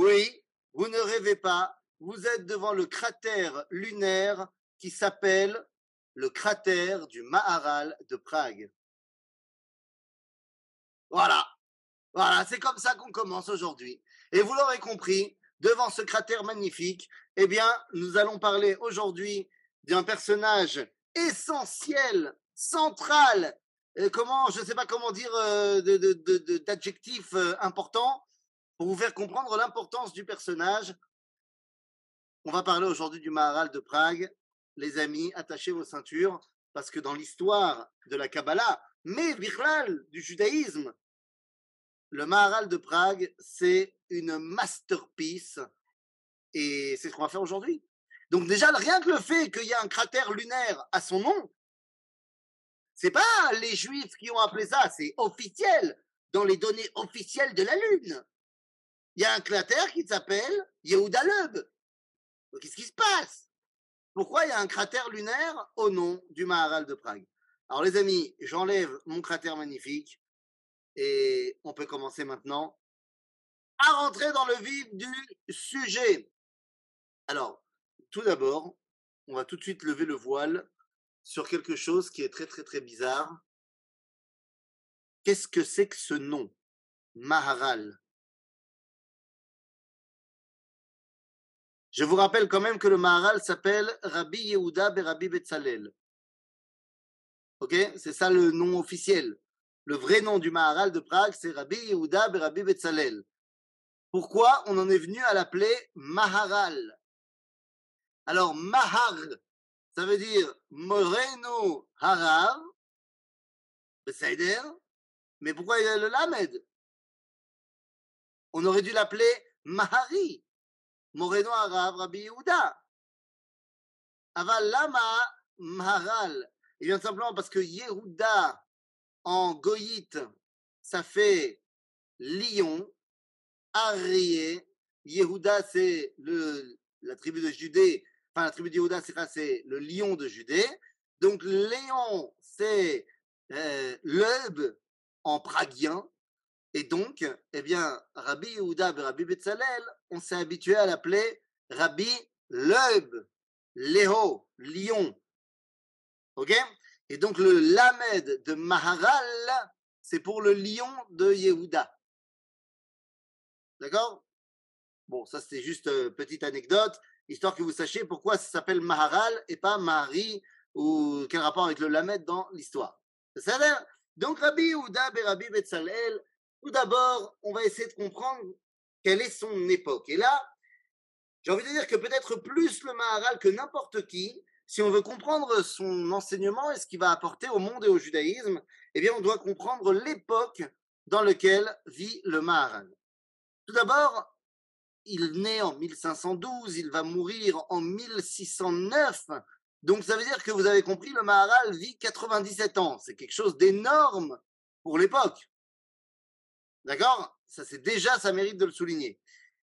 Oui, vous ne rêvez pas, vous êtes devant le cratère lunaire qui s'appelle le cratère du Maharal de Prague. Voilà, voilà, c'est comme ça qu'on commence aujourd'hui. Et vous l'aurez compris, devant ce cratère magnifique, eh bien, nous allons parler aujourd'hui d'un personnage essentiel, central, comment, je ne sais pas comment dire euh, d'adjectif euh, important, pour vous faire comprendre l'importance du personnage. On va parler aujourd'hui du Maharal de Prague. Les amis, attachez vos ceintures, parce que dans l'histoire de la Kabbalah, mais Bichlal, du judaïsme, le Maharal de Prague, c'est une masterpiece et c'est ce qu'on va faire aujourd'hui. Donc déjà, rien que le fait qu'il y a un cratère lunaire à son nom, c'est pas les Juifs qui ont appelé ça, c'est officiel dans les données officielles de la Lune. Il y a un cratère qui s'appelle Yehuda. Qu'est-ce qui se passe? Pourquoi il y a un cratère lunaire au nom du Maharal de Prague? Alors les amis, j'enlève mon cratère magnifique et on peut commencer maintenant à rentrer dans le vif du sujet. Alors, tout d'abord, on va tout de suite lever le voile sur quelque chose qui est très très très bizarre. Qu'est-ce que c'est que ce nom Maharal? Je vous rappelle quand même que le Maharal s'appelle Rabbi Yehuda Berabi Betzalel. Ok? C'est ça le nom officiel. Le vrai nom du Maharal de Prague, c'est Rabbi Yehuda Berabi Betzalel. Pourquoi on en est venu à l'appeler Maharal? Alors, Mahar, ça veut dire Moreno Harav, mais pourquoi il y a le Lamed? On aurait dû l'appeler Mahari, Moreno Harav Rabbi Yehuda. Maharal. Il vient simplement parce que Yehuda, en goïte, ça fait lion, Arié. Yehuda, c'est la tribu de Judée. Enfin, la tribu de Yehuda, c'est le lion de Judée. Donc, Léon, c'est euh, en praguien. Et donc, eh bien, Rabbi Yehuda et Rabbi Betzalel, on s'est habitué à l'appeler Rabbi Leub, Léo, lion. OK? Et donc, le Lamed de Maharal, c'est pour le lion de Yehuda. D'accord? Bon, ça c'était juste une petite anecdote, histoire que vous sachiez pourquoi ça s'appelle Maharal et pas Mahari, ou quel rapport avec le Lamed dans l'histoire. Ça Donc Rabbi Ouda et Rabbi Betzalel, tout d'abord, on va essayer de comprendre quelle est son époque. Et là, j'ai envie de dire que peut-être plus le Maharal que n'importe qui, si on veut comprendre son enseignement et ce qu'il va apporter au monde et au judaïsme, eh bien, on doit comprendre l'époque dans laquelle vit le Maharal. Tout d'abord, il naît en 1512, il va mourir en 1609. Donc ça veut dire que vous avez compris, le Maharal vit 97 ans. C'est quelque chose d'énorme pour l'époque. D'accord? Ça c'est déjà, ça mérite de le souligner.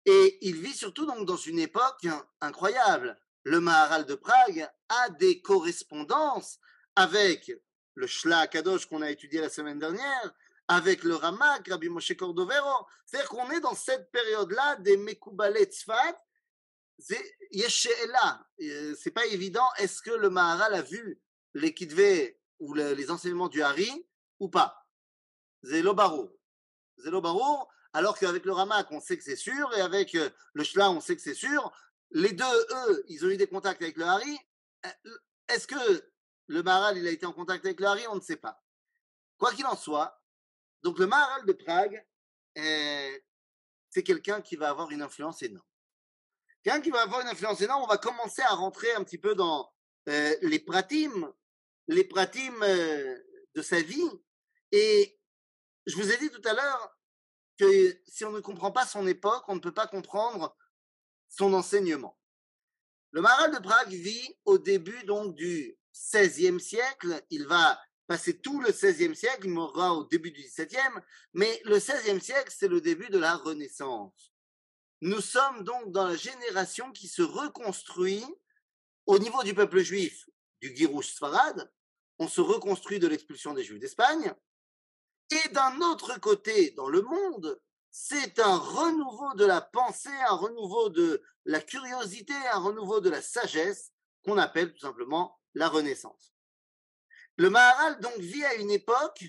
Et il vit surtout donc dans une époque incroyable. Le Maharal de Prague a des correspondances avec le Shla Kadosh qu'on a étudié la semaine dernière, avec le Ramak, Rabbi Moshe Cordovero. C'est-à-dire qu'on est dans cette période-là des Mekoubalé Tzfat. là. Euh, c'est pas évident. Est-ce que le Maharal a vu les Kidve ou les enseignements du Hari ou pas? Zélo Barou. Zélo alors qu'avec le Ramak, on sait que c'est sûr, et avec euh, le Shla, on sait que c'est sûr. Les deux, eux, ils ont eu des contacts avec le Hari. Euh, est-ce que le Maharal, il a été en contact avec le Hari? On ne sait pas. Quoi qu'il en soit, donc le Maharal de Prague, euh, c'est quelqu'un qui va avoir une influence énorme. Quelqu'un qui va avoir une influence énorme, on va commencer à rentrer un petit peu dans les pratimes, les pratimes de sa vie. Et je vous ai dit tout à l'heure que si on ne comprend pas son époque, on ne peut pas comprendre son enseignement. Le Maharal de Prague vit au début donc du XVIe siècle. Il va passer tout le XVIe siècle, il mourra au début du XVIIe, mais le XVIe siècle, c'est le début de la Renaissance. Nous sommes donc dans la génération qui se reconstruit au niveau du peuple juif du Girouche Sfarad, on se reconstruit de l'expulsion des Juifs d'Espagne, et d'un autre côté, dans le monde, c'est un renouveau de la pensée, un renouveau de la curiosité, un renouveau de la sagesse qu'on appelle tout simplement la Renaissance. Le Maharal donc vit à une époque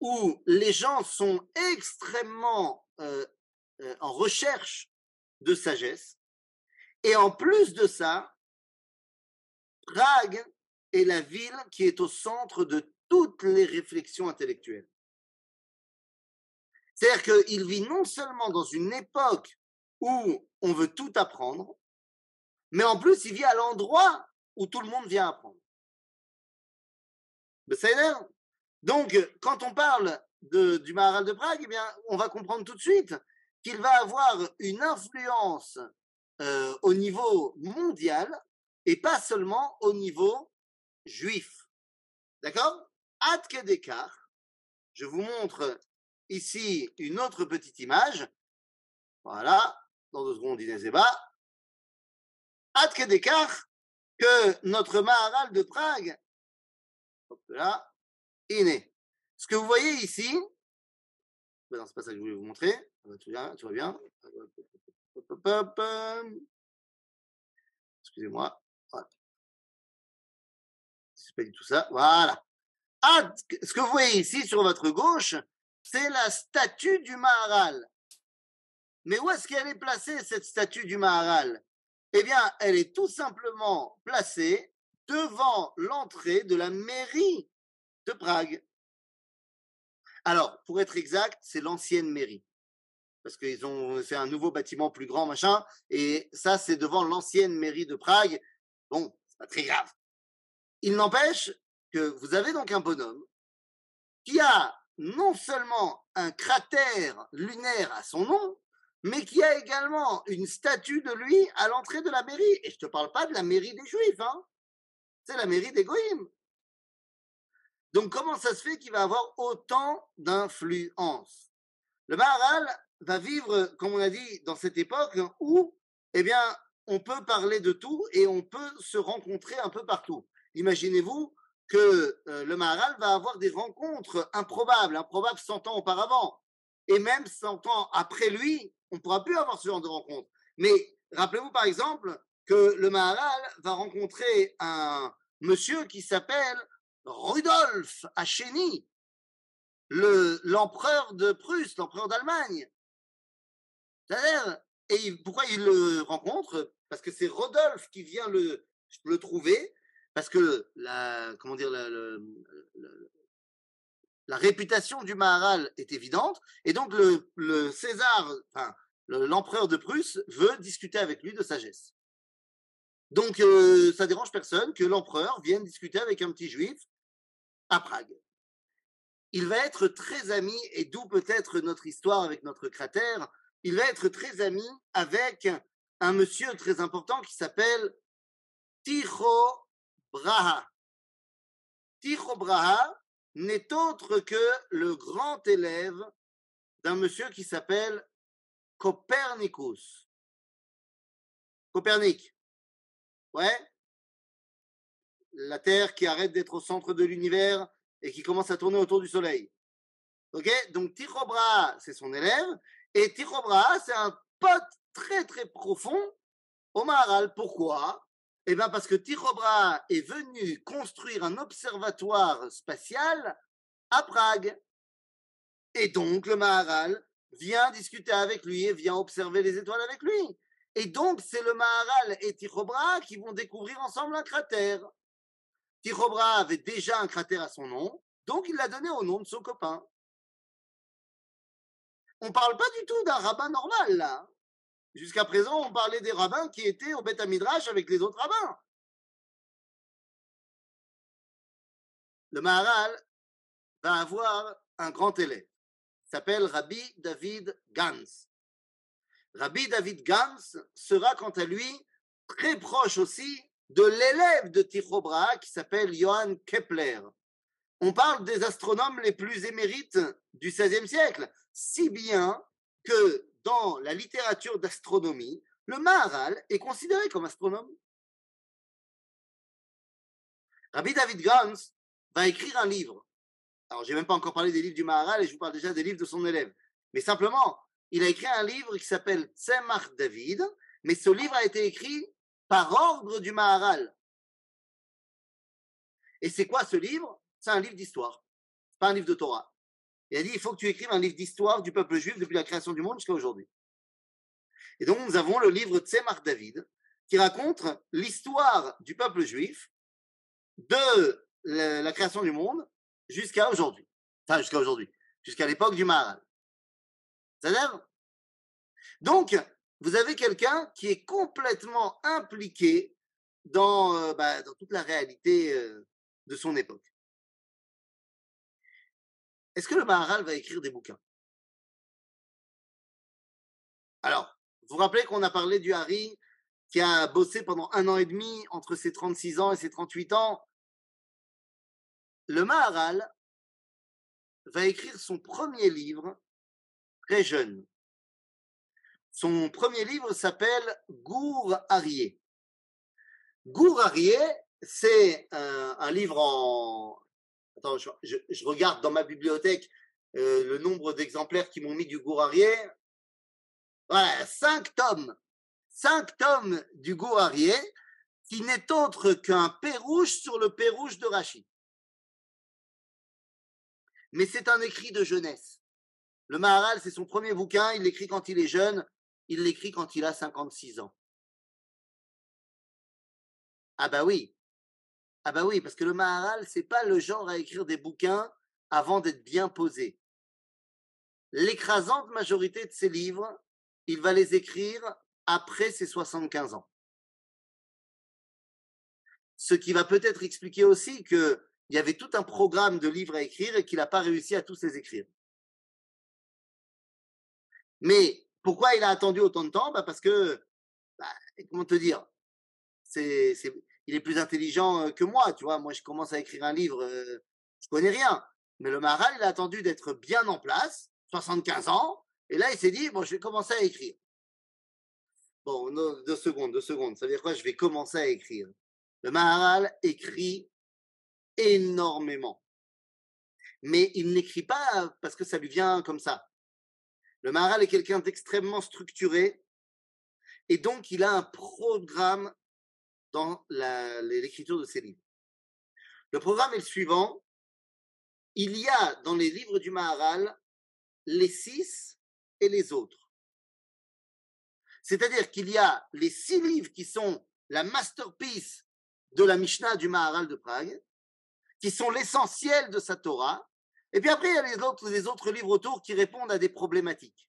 où les gens sont extrêmement euh, euh, en recherche de sagesse. Et en plus de ça, Prague est la ville qui est au centre de toutes les réflexions intellectuelles. C'est-à-dire qu'il vit non seulement dans une époque où on veut tout apprendre, mais en plus il vit à l'endroit où tout le monde vient apprendre. Donc, quand on parle du Maharal de Prague, eh bien, on va comprendre tout de suite qu'il va avoir une influence euh, au niveau mondial et pas seulement au niveau juif. D'accord? Je vous montre ici une autre petite image. Voilà, dans deux secondes, Inès. Atke Dekar, que notre Maharal de Prague, hop là, Iné. Ce que vous voyez ici, ben non, c'est pas ça que je voulais vous montrer. Tu vois, tu vois bien. Excusez-moi. C'est pas du tout ça. Voilà. Ah, ce que vous voyez ici sur votre gauche, c'est la statue du Maharal. Mais où est-ce qu'elle est placée, cette statue du Maharal? Eh bien, elle est tout simplement placée devant l'entrée de la mairie de Prague. Alors, pour être exact, c'est l'ancienne mairie. Parce qu'ils ont fait un nouveau bâtiment plus grand, machin. Et ça, c'est devant l'ancienne mairie de Prague. Bon, c'est pas très grave. Il n'empêche que vous avez donc un bonhomme qui a non seulement un cratère lunaire à son nom, mais qui a également une statue de lui à l'entrée de la mairie. Et je te parle pas de la mairie des Juifs, hein. C'est la mairie des Goïms. Donc, comment ça se fait qu'il va avoir autant d'influence? Le Maharal va vivre, comme on a dit, dans cette époque où, eh bien, on peut parler de tout et on peut se rencontrer un peu partout. Imaginez-vous que euh, le Maharal va avoir des rencontres improbables, improbables 100 ans auparavant. Et même 100 ans après lui, on ne pourra plus avoir ce genre de rencontres. Mais rappelez-vous par exemple que le Maharal va rencontrer un monsieur qui s'appelle Rudolf Acheni, l'empereur de Prusse, l'empereur d'Allemagne. Et pourquoi il le rencontre? Parce que c'est Rodolphe qui vient le, le trouver, parce que la, comment dire, la, réputation du Maharal est évidente, et donc le, César, l'empereur de Prusse veut discuter avec lui de sagesse. Donc, ça euh, ça dérange personne que l'empereur vienne discuter avec un petit juif à Prague. Il va être très ami, et d'où peut-être notre histoire avec notre cratère, il va être très ami avec un monsieur très important qui s'appelle Tycho Braha. Tycho Braha n'est autre que le grand élève d'un monsieur qui s'appelle Copernicus. Copernic. Ouais, la Terre qui arrête d'être au centre de l'univers et qui commence à tourner autour du Soleil. Ok? Donc Tycho Brahe, c'est son élève, et Tycho Brahe, c'est un pote très très profond au Maharal. Pourquoi? Eh bien parce que Tycho Brahe est venu construire un observatoire spatial à Prague. Et donc le Maharal vient discuter avec lui et vient observer les étoiles avec lui. Et donc c'est le Maharal et Tycho Brahe qui vont découvrir ensemble un cratère. Tirobra avait déjà un cratère à son nom, donc il l'a donné au nom de son copain. On ne parle pas du tout d'un rabbin normal, là. Jusqu'à présent, on parlait des rabbins qui étaient au Beth Midrash avec les autres rabbins. Le Maharal va avoir un grand élève. Il s'appelle Rabbi David Gans. Rabbi David Gans sera quant à lui très proche aussi de l'élève de Tycho qui s'appelle Johann Kepler. On parle des astronomes les plus émérites du XVIe siècle, si bien que dans la littérature d'astronomie, le Maharal est considéré comme astronome. Rabbi David Gans va écrire un livre. Alors, j'ai même pas encore parlé des livres du Maharal et je vous parle déjà des livres de son élève. Mais simplement, il a écrit un livre qui s'appelle Tzemach David, mais ce livre a été écrit par ordre du Maharal. Et c'est quoi ce livre? C'est un livre d'histoire, pas un livre de Torah. Il a dit il faut que tu écrives un livre d'histoire du peuple juif depuis la création du monde jusqu'à aujourd'hui. Et donc nous avons le livre Tzemach David qui raconte l'histoire du peuple juif de la création du monde jusqu'à aujourd'hui. Enfin, jusqu'à aujourd'hui, jusqu'à l'époque du Maharal. C'est-à-dire Donc, vous avez quelqu'un qui est complètement impliqué dans, euh, bah, toute la réalité euh, de son époque. Est-ce que le Maharal va écrire des bouquins? Alors, vous vous rappelez qu'on a parlé du Harry qui a bossé pendant un an et demi entre ses 36 ans et ses 38 ans? Le Maharal va écrire son premier livre très jeune. Son premier livre s'appelle Gour Arié. Gour Arié, c'est un, livre en. Attends, je, regarde dans ma bibliothèque euh, le nombre d'exemplaires qui m'ont mis du Gour Arié. Voilà, cinq tomes. Cinq tomes du Gour Arié, qui n'est autre qu'un pérouge sur le pérouge de Rachid. Mais c'est un écrit de jeunesse. Le Maharal, c'est son premier bouquin, il l'écrit quand il est jeune, il l'écrit quand il a 56 ans. Ah bah oui, ah bah oui, parce que le Maharal, c'est pas le genre à écrire des bouquins avant d'être bien posé. L'écrasante majorité de ses livres, il va les écrire après ses 75 ans. Ce qui va peut-être expliquer aussi qu'il y avait tout un programme de livres à écrire et qu'il n'a pas réussi à tous les écrire. Mais pourquoi il a attendu autant de temps? Bah Parce que, bah, comment te dire, c'est, il est plus intelligent que moi, tu vois? Moi, je commence à écrire un livre, je connais rien. Mais le Maharal, il a attendu d'être bien en place, 75 ans, et là, il s'est dit, bon, je vais commencer à écrire. Bon, deux secondes, deux secondes. Ça veut dire quoi? Je vais commencer à écrire. Le Maharal écrit énormément. Mais il n'écrit pas parce que ça lui vient comme ça. Le Maharal est quelqu'un d'extrêmement structuré et donc il a un programme dans l'écriture de ses livres. Le programme est le suivant. Il y a dans les livres du Maharal les six et les autres. C'est-à-dire qu'il y a les six livres qui sont la masterpiece de la Mishnah du Maharal de Prague, qui sont l'essentiel de sa Torah, et puis après, il y a les autres, les autres livres autour qui répondent à des problématiques.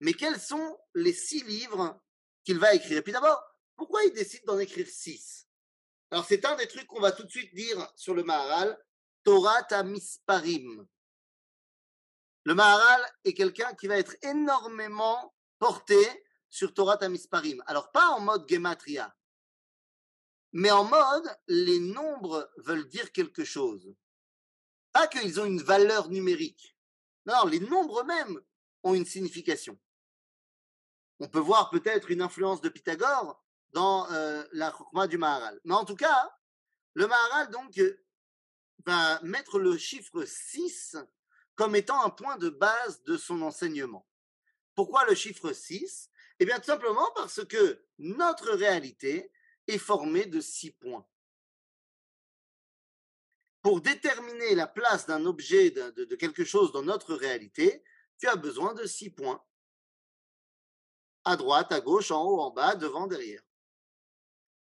Mais quels sont les six livres qu'il va écrire? Et puis d'abord, pourquoi il décide d'en écrire six? Alors c'est un des trucs qu'on va tout de suite dire sur le Maharal, Torah Tamisparim. Le Maharal est quelqu'un qui va être énormément porté sur Torah Tamisparim. Alors pas en mode gematria, mais en mode les nombres veulent dire quelque chose. Pas qu'ils ont une valeur numérique. Non, les nombres mêmes ont une signification. On peut voir peut-être une influence de Pythagore dans euh, la Chokma du Maharal. Mais en tout cas, le Maharal donc va mettre le chiffre 6 comme étant un point de base de son enseignement. Pourquoi le chiffre 6 Eh bien tout simplement parce que notre réalité est formée de six points pour déterminer la place d'un objet, de, quelque chose dans notre réalité, tu as besoin de six points. À droite, à gauche, en haut, en bas, devant, derrière.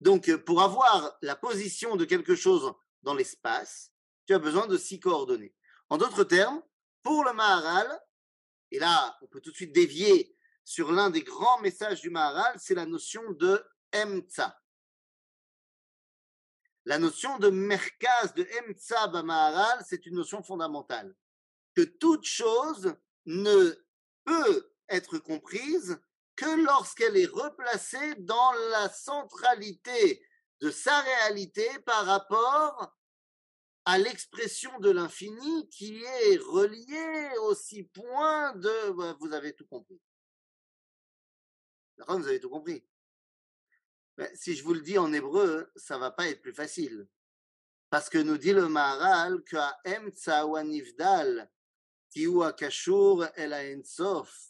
Donc, euh, pour avoir la position de quelque chose dans l'espace, tu as besoin de six coordonnées. En d'autres termes, pour le Maharal, et là, on peut tout de suite dévier sur l'un des grands messages du Maharal, c'est la notion de Emtsa la notion de merkaz, de emtsa maharal, c'est une notion fondamentale. Que toute chose ne peut être comprise lorsqu'elle est replacée dans la centralité de sa réalité par rapport à l'expression de l'infini qui est reliée aux six points de... Bah, vous avez tout compris. Vous avez tout compris. Si je vous le dis en hébreu, ça va pas être plus facile. Parce que nous dit le Maharal que Nifdal, Tiwa Kashur El Ensof,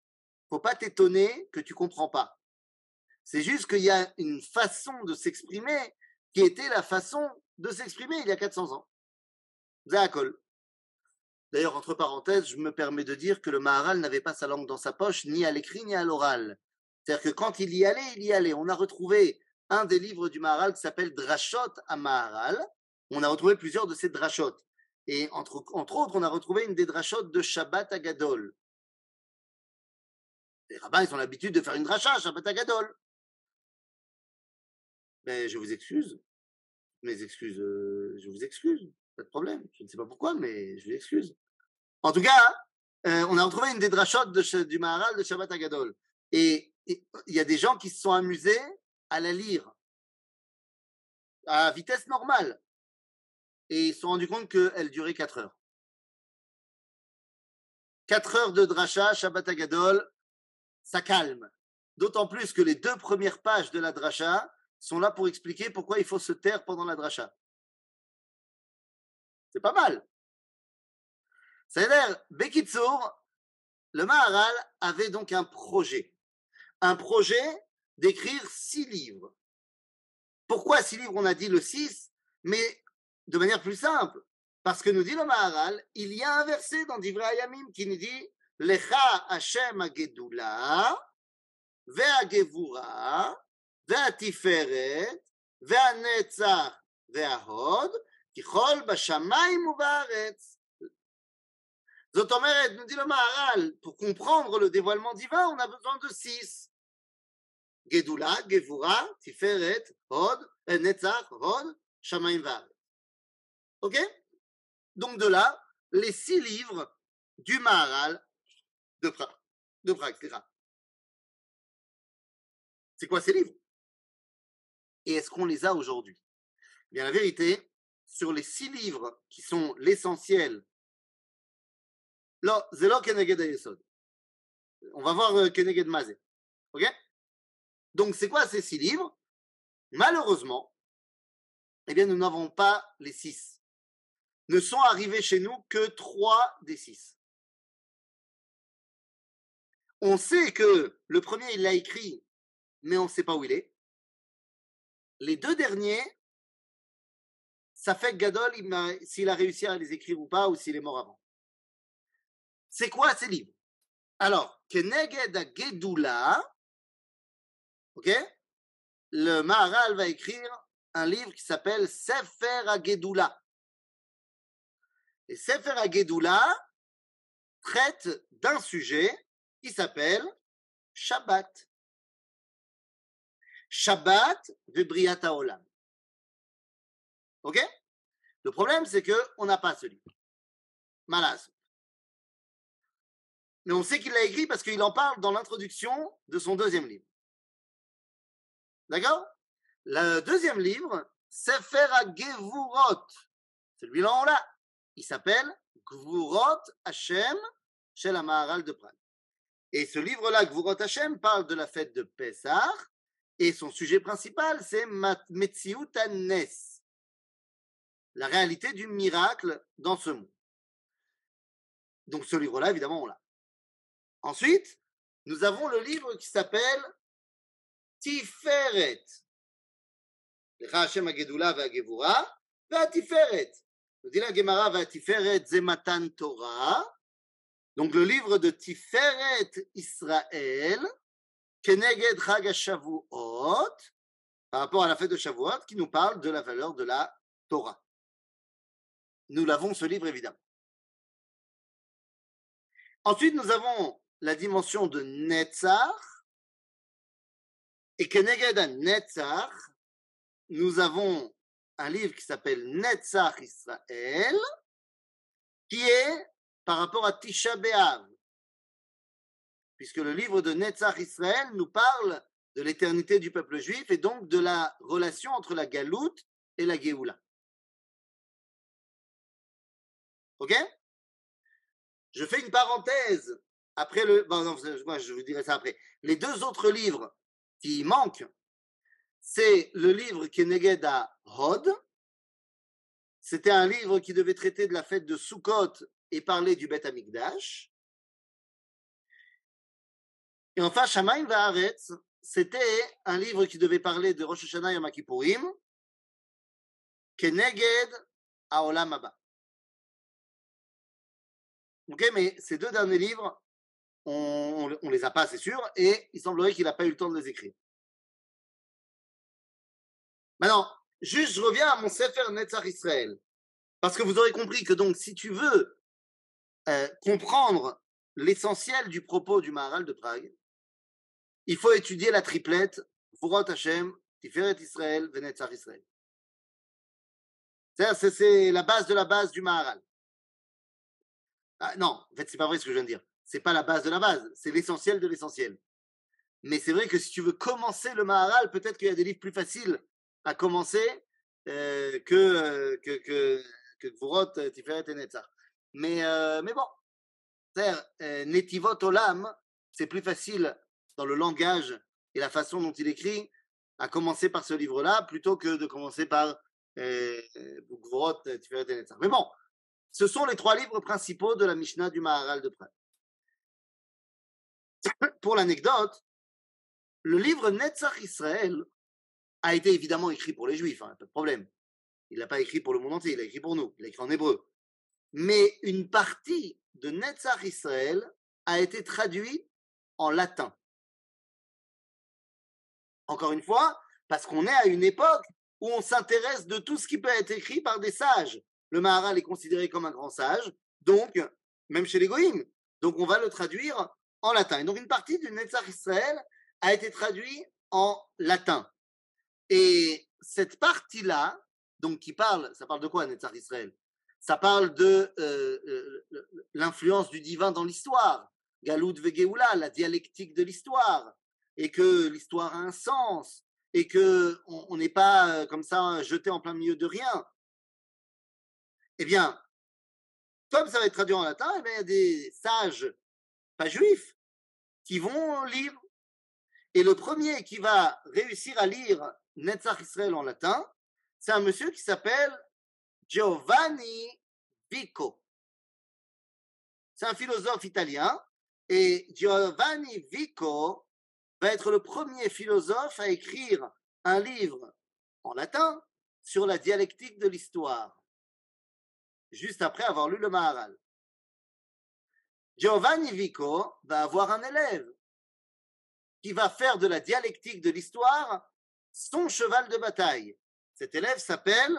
faut pas t'étonner que tu comprends pas. C'est juste qu'il y a une façon de s'exprimer qui était la façon de s'exprimer il y a 400 ans. D'ailleurs, entre parenthèses, je me permets de dire que le Maharal n'avait pas sa langue dans sa poche, ni à l'écrit, ni à l'oral. C'est-à-dire que quand il y allait, il y allait. On a retrouvé un des livres du Maharal qui s'appelle Drashot à Maharal. On a retrouvé plusieurs de ces drashot. Et entre, entre autres, on a retrouvé une des drashot de Shabbat Agadol. Les rabbins, ils ont l'habitude de faire une dracha, Shabbat Agadol. Mais je vous excuse. Mes excuses, euh, je vous excuse. Pas de problème. Je ne sais pas pourquoi, mais je vous excuse. En tout cas, euh, on a retrouvé une des drachot de, du Maharal de Shabbat Agadol. Et il y a des gens qui se sont amusés à la lire à vitesse normale. Et ils se sont rendus compte qu'elle durait 4 heures. 4 heures de dracha, Shabbat Agadol, ça calme. D'autant plus que les deux premières pages de la dracha sont là pour expliquer pourquoi il faut se taire pendant la dracha. C'est pas mal. C'est-à-dire, Bekitsour, le Maharal avait donc un projet. Un projet d'écrire six livres. Pourquoi six livres? On a dit le six, mais de manière plus simple. Parce que nous dit le Maharal, il y a un verset dans Divrei Ayamim qui nous dit Lecha Hashem Agedula, והגבורה, והתפארת, והנצח, וההוד, ככל בשמיים ובארץ. זאת אומרת, nous dit le Maharal, pour comprendre le dévoilement divin, on a besoin de six. Gedula, Gevura, Tiferet, Hod, Netzach, Hod, Shamaim Varet. Ok Donc de là, les six livres du Maharal de Prague. De C'est quoi ces livres? Et est-ce qu'on les a aujourd'hui? Eh Bien, la vérité, sur les six livres qui sont l'essentiel, on va voir euh, Keneged Mazé. Ok? Donc, c'est quoi ces six livres? Malheureusement, eh bien, nous n'avons pas les six. Ne sont arrivés chez nous que trois des six. On sait que le premier, il l'a écrit mais on ne sait pas où il est. Les deux derniers, ça fait Gadol s'il a réussi à les écrire ou pas, ou s'il est mort avant. C'est quoi ces livres? Alors, Keneged Gedula, ok? Le Maharal va écrire un livre qui s'appelle Sefer Agedula. Et Sefer Agedula traite d'un sujet qui s'appelle Shabbat. Shabbat de Olam. Ok? Le problème, c'est qu'on n'a pas ce livre. Malas. Mais on sait qu'il l'a écrit parce qu'il en parle dans l'introduction de son deuxième livre. D'accord? Le deuxième livre, Sefer Gevurot. Celui-là, on l'a. Il s'appelle Gvurot Hashem chez de Prague. Et ce livre-là, Gvurot Hashem, parle de la fête de Pessah et son sujet principal, c'est Metziut la réalité du miracle dans ce monde. Donc ce livre-là, évidemment, on l'a. Ensuite, nous avons le livre qui s'appelle Tiferet. Hashem Agedula ve'agevura ve'atiferet. Nous dit la Gemara ve'atiferet zematan Torah. Donc le livre de Tiferet Israël, Keneged Chag Shavuot, par rapport à la fête de Shavuot, qui nous parle de la valeur de la Torah. Nous l'avons, ce livre, évidemment. Ensuite, nous avons la dimension de Netzach. Et Keneged Netzach, nous avons un livre qui s'appelle Netzach Israël, qui est par rapport à Tisha B'Av. puisque le livre de Netzach Israël nous parle de l'éternité du peuple juif et donc de la relation entre la galoute et la Géoula. Ok? Je fais une parenthèse après le. Bon, non, moi, je vous dirai ça après. Les deux autres livres qui manquent, c'est le livre Keneged à Hod. C'était un livre qui devait traiter de la fête de Sukkot et parler du Beth Amikdash. Et enfin, Shamaim Va'aretz, c'était un livre qui devait parler de Rosh Hashanah Yom Kippourim, Keneged Aolam Abba. Ok, mais ces deux derniers livres, on, ne les a pas, c'est sûr, et il semblerait qu'il n'a pas eu le temps de les écrire. Maintenant, juste, je reviens à mon Sefer Netzach Israël. Parce que vous aurez compris que donc, si tu veux euh, comprendre l'essentiel du propos du Maharal de Prague, il faut étudier la triplette Vurot Hashem, Tiferet Israël, Venetzach Israël. C'est la base de la base du Maharal. Ah, non, en fait, c'est pas vrai ce que je viens de dire. C'est pas la base de la base, c'est l'essentiel de l'essentiel. Mais c'est vrai que si tu veux commencer le Maharal, peut-être qu'il y a des livres plus faciles à commencer euh, que, euh, que, que, Tiferet et Netzach. Mais, euh, mais bon, euh, Netivot Olam, c'est plus facile dans le langage et la façon dont il écrit, à commencer par ce livre-là, plutôt que de commencer par euh, Mais bon, ce sont les trois livres principaux de la Mishnah du Maharal de Prague. Pour l'anecdote, le livre Netzach Israël a été évidemment écrit pour les Juifs, hein, pas de problème. Il l'a pas écrit pour le monde entier, il l'a écrit pour nous, il l'a écrit en hébreu. Mais une partie de Netzach Israël a été traduite en latin. Encore une fois, parce qu'on est à une époque où on s'intéresse de tout ce qui peut être écrit par des sages. Le Maharal est considéré comme un grand sage, donc, même chez les Goïms. Donc, on va le traduire en latin. Et donc, une partie du Netzach Israël a été traduite en latin. Et cette partie-là, donc qui parle, ça parle de quoi Netzach Israël? Ça parle de euh, euh, l'influence du divin dans l'histoire, Galout Vegeoula, la dialectique de l'histoire, et que l'histoire a un sens et que on n'est pas euh, comme ça jeté en plein milieu de rien. Eh bien, comme ça va être traduit en latin, eh il y a des sages pas juifs qui vont lire. Et le premier qui va réussir à lire Netzach Israël en latin, c'est un monsieur qui s'appelle Giovanni Vico. C'est un philosophe italien. Et Giovanni Vico va être le premier philosophe à écrire un livre en latin sur la dialectique de l'histoire, juste après avoir lu le Maharal. Giovanni Vico va avoir un élève qui va faire de la dialectique de l'histoire son cheval de bataille. Cet élève s'appelle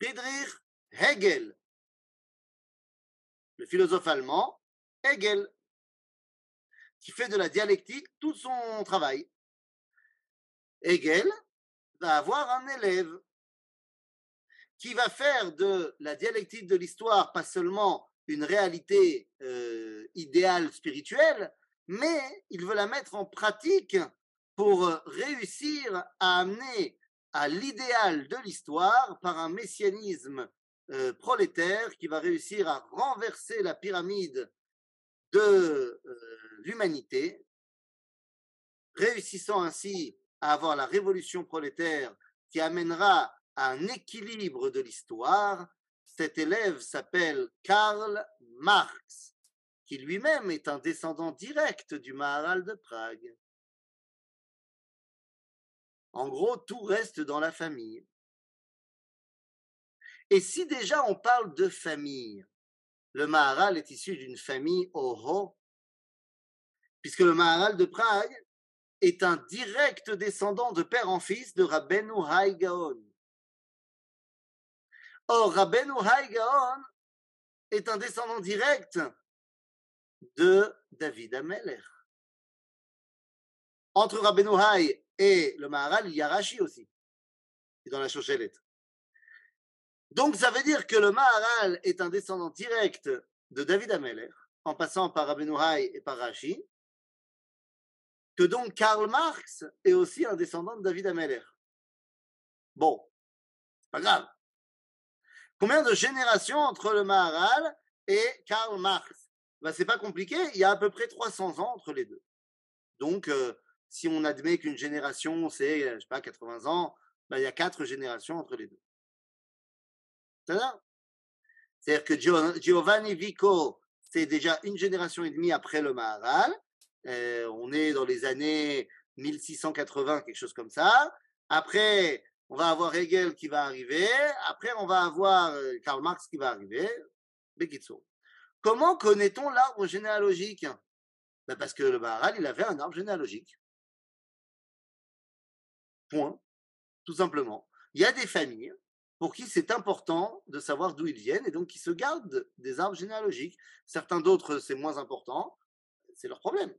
Friedrich Hegel, le philosophe allemand Hegel qui fait de la dialectique tout son travail. Hegel va avoir un élève qui va faire de la dialectique de l'histoire pas seulement une réalité euh, idéale spirituelle, mais il veut la mettre en pratique pour réussir à amener à l'idéal de l'histoire par un messianisme euh, prolétaire qui va réussir à renverser la pyramide de euh, l'humanité, réussissant ainsi à avoir la révolution prolétaire qui amènera à un équilibre de l'histoire, cet élève s'appelle Karl Marx, qui lui-même est un descendant direct du Maharal de Prague. En gros, tout reste dans la famille. Et si déjà on parle de famille, le Maharal est issu d'une famille Oho, puisque le Maharal de Prague est un direct descendant de père en fils de Rabbeinu Hai Gaon. Or, Rabbeinu Hai Gaon est un descendant direct de David Ameller. Entre Rabbeinu Hai et le Maharal, il y a Rashi aussi, dans la Chochelette. Donc ça veut dire que le Maharal est un descendant direct de David Ameller, en passant par Rabbeinu Hai et par Rashi, que donc Karl Marx est aussi un descendant de David Ameller. Bon, pas grave. Combien de générations entre le Maharal et Karl Marx? Ben, C'est pas compliqué, il y a à peu près 300 ans entre les deux. Donc, euh, si on admet qu'une génération, c'est, je sais pas, 80 ans, ben, il y a quatre générations entre les deux. C'est-à-dire que Giovanni Vico, c'est déjà une génération et demie après le Maharal. Euh, on est dans les années 1680, quelque chose comme ça. Après, on va avoir Hegel qui va arriver. Après, on va avoir euh, Karl Marx qui va arriver. Comment connaît-on l'arbre généalogique? Ben Parce que le Maharal, il avait un arbre généalogique. Point. Tout simplement. Il y a des familles pour qui c'est important de savoir d'où ils viennent et donc qui se gardent des arbres généalogiques. Certains d'autres, c'est moins important. C'est leur problème.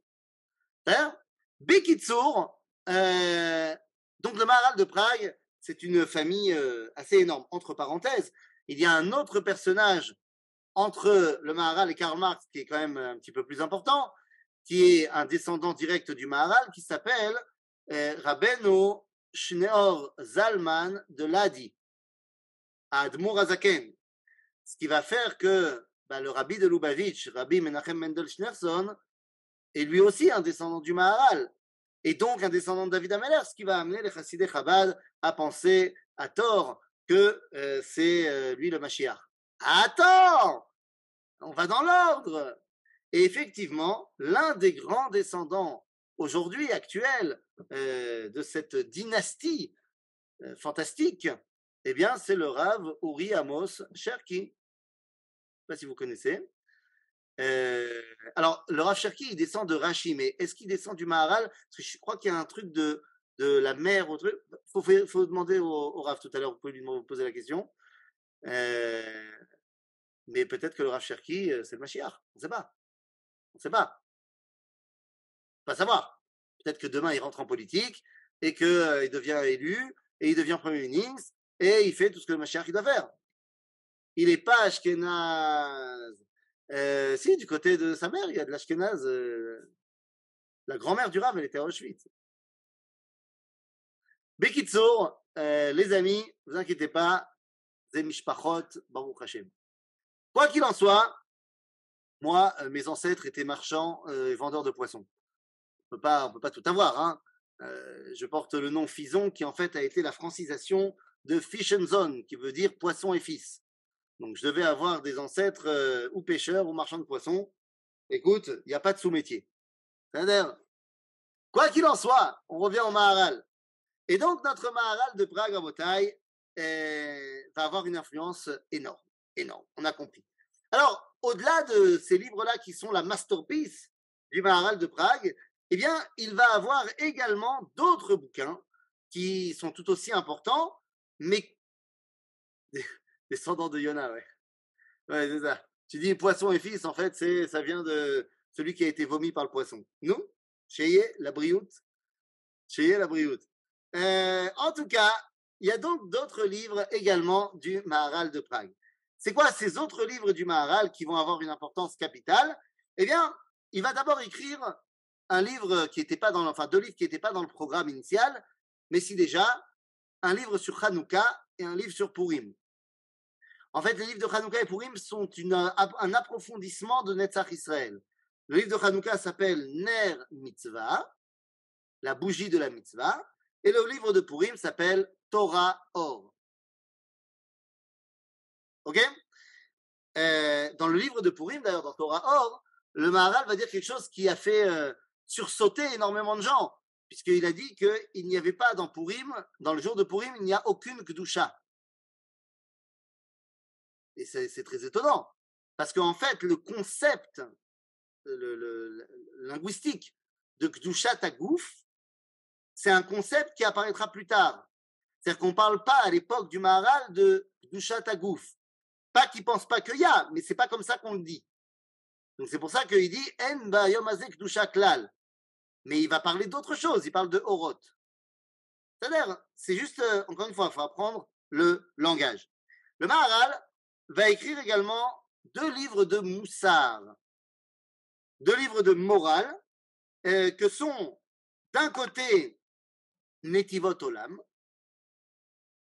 Bekitsour, euh, donc le Maharal de Prague, c'est une famille euh, assez énorme. Entre parenthèses, il y a un autre personnage entre le Maharal et Karl Marx qui est quand même un petit peu plus important, qui est un descendant direct du Maharal, qui s'appelle euh, Rabbeinu Shneor Zalman de Ladi, à Azaken. Ce qui va faire que bah, le rabbi de Lubavitch, Rabbi Menachem Mendel Schneerson, est lui aussi un descendant du Maharal, et donc un descendant de David Ameller, ce qui va amener les Chassidé Chabad à penser à tort que euh, c'est euh, lui le Mashiach. Attends On va dans l'ordre Et effectivement, l'un des grands descendants aujourd'hui actuels euh, de cette dynastie fantastique, eh bien, c'est le Rav Uri Amos Cherki. Je ne sais pas si vous connaissez. Euh, alors, le Rav Cherki, il descend de Rashi, mais est-ce qu'il descend du Maharal? Je crois qu'il y a un truc de, de la mer. Il faut, faut, demander au, au, Rav tout à l'heure, vous pouvez lui poser la question. Euh, mais peut-être que le Rav Cherki, euh, c'est le Mashiach. On ne sait pas. On ne sait pas. Pas savoir. Peut-être que demain, il rentre en politique et qu'il il devient élu et il devient Premier ministre et il fait tout ce que le Mashiach doit faire. Il n'est pas Ashkenaz euh, si, du côté de sa mère, il y a de l'Ashkenaz. Euh, la grand-mère du Rav, elle était à Auschwitz. Bekitsour, euh, les amis, ne vous inquiétez pas, Zemishpachot, Baruch Hashem. Quoi qu'il en soit, moi, euh, mes ancêtres étaient marchands et vendeurs de poissons. On ne peut pas tout avoir. Hein. je porte le nom Fison, qui en fait a été la francisation de Fish and Zone, qui veut dire poisson et fils. Donc, je devais avoir des ancêtres euh, ou pêcheurs ou marchands de poissons. Écoute, il n'y a pas de sous-métier. Quoi qu'il en soit, on revient au Maharal. Et donc, notre Maharal de Prague à Botaï euh, va avoir une influence énorme. Énorme, on a compris. Alors, au-delà de ces livres-là qui sont la masterpiece du Maharal de Prague, eh bien, il va avoir également d'autres bouquins qui sont tout aussi importants, mais descendant de Yona, ouais. Ouais, c'est ça. Tu dis poisson et fils, en fait, c'est, ça vient de celui qui a été vomi par le poisson. Nous, Cheye, la brioute. Cheye, la brioute. Euh, en tout cas, il y a donc d'autres livres également du Maharal de Prague. C'est quoi ces autres livres du Maharal qui vont avoir une importance capitale? Eh bien, il va d'abord écrire un livre qui n'était pas dans, enfin deux livres qui n'étaient pas dans le programme initial, mais si déjà un livre sur Hanouka et un livre sur Purim. En fait, les livres de Hanouka et Purim sont un approfondissement de Netzach Israël. Le livre de Hanouka s'appelle Ner Mitzvah, la bougie de la mitzvah, et le livre de Purim s'appelle Torah Or. Ok? Euh, Dans le livre de Purim, d'ailleurs, dans Torah Or, le Maharal va dire quelque chose qui a fait euh, sursauter énormément de gens, puisqu'il a dit qu'il n'y avait pas dans Purim, dans le jour de Purim, il n'y a aucune Kedusha. Et c'est très étonnant. Parce qu'en fait, le concept linguistique de Kdushat Agouf, c'est un concept qui apparaîtra plus tard. C'est-à-dire qu'on ne parle pas à l'époque du Maharal de Kdushat Agouf. Pas qu'il ne pense pas qu'il y a, mais c'est pas comme ça qu'on le dit. Donc c'est pour ça qu'il dit En Kdusha Klal. Mais il va parler d'autre chose, il parle de Oroth. C'est-à-dire, c'est juste, euh, encore une fois, il faut apprendre le langage. Le Maharal, va écrire également deux livres de Moussard, deux livres de morale, euh, que sont d'un côté Netivot Olam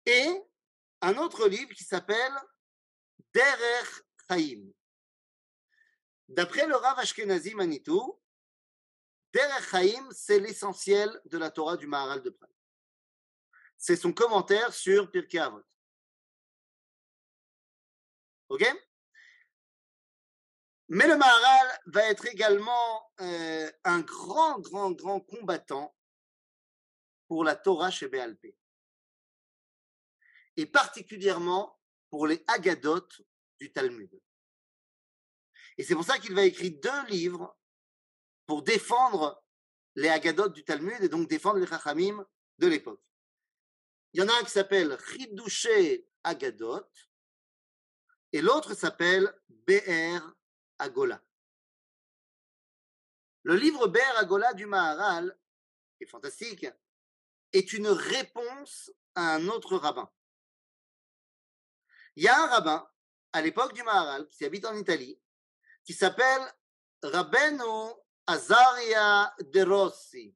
et un autre livre qui s'appelle Derer Chaim. D'après le Rav Ashkenazi Manitou, Derer Chaim, c'est l'essentiel de la Torah du Maharal de Prague. C'est son commentaire sur Pirkei Avot. Ok? Mais le Maharal va être également euh, un grand, grand, grand combattant pour la Torah chez Béalpé. Et particulièrement pour les Agadot du Talmud. Et c'est pour ça qu'il va écrire deux livres pour défendre les Agadot du Talmud et donc défendre les Chachamim de l'époque. Il y en a un qui s'appelle Chidouché Agadot et l'autre s'appelle Be'er Agola. Le livre Be'er Agola du Maharal, qui est fantastique, est une réponse à un autre rabbin. Il y a un rabbin, à l'époque du Maharal, qui habite en Italie, qui s'appelle Rabbenu Azaria de Rossi.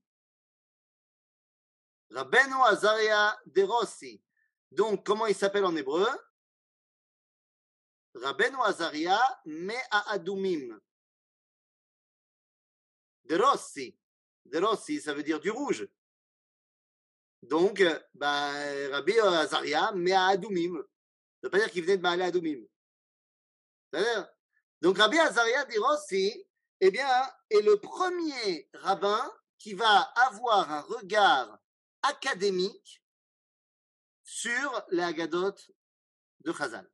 Rabbenu Azaria de Rossi. Donc, comment il s'appelle en hébreu? Rabbenu Azaria Mea Adumim. De Rossi. De Rossi, ça veut dire du rouge. Donc, bah, Rabbi Azaria Mea Adumim. Ça veut pas dire qu'il venait de Maale Adumim. Donc Rabbi Azaria de Rossi, eh bien, est le premier rabbin qui va avoir un regard académique sur les de Chazal.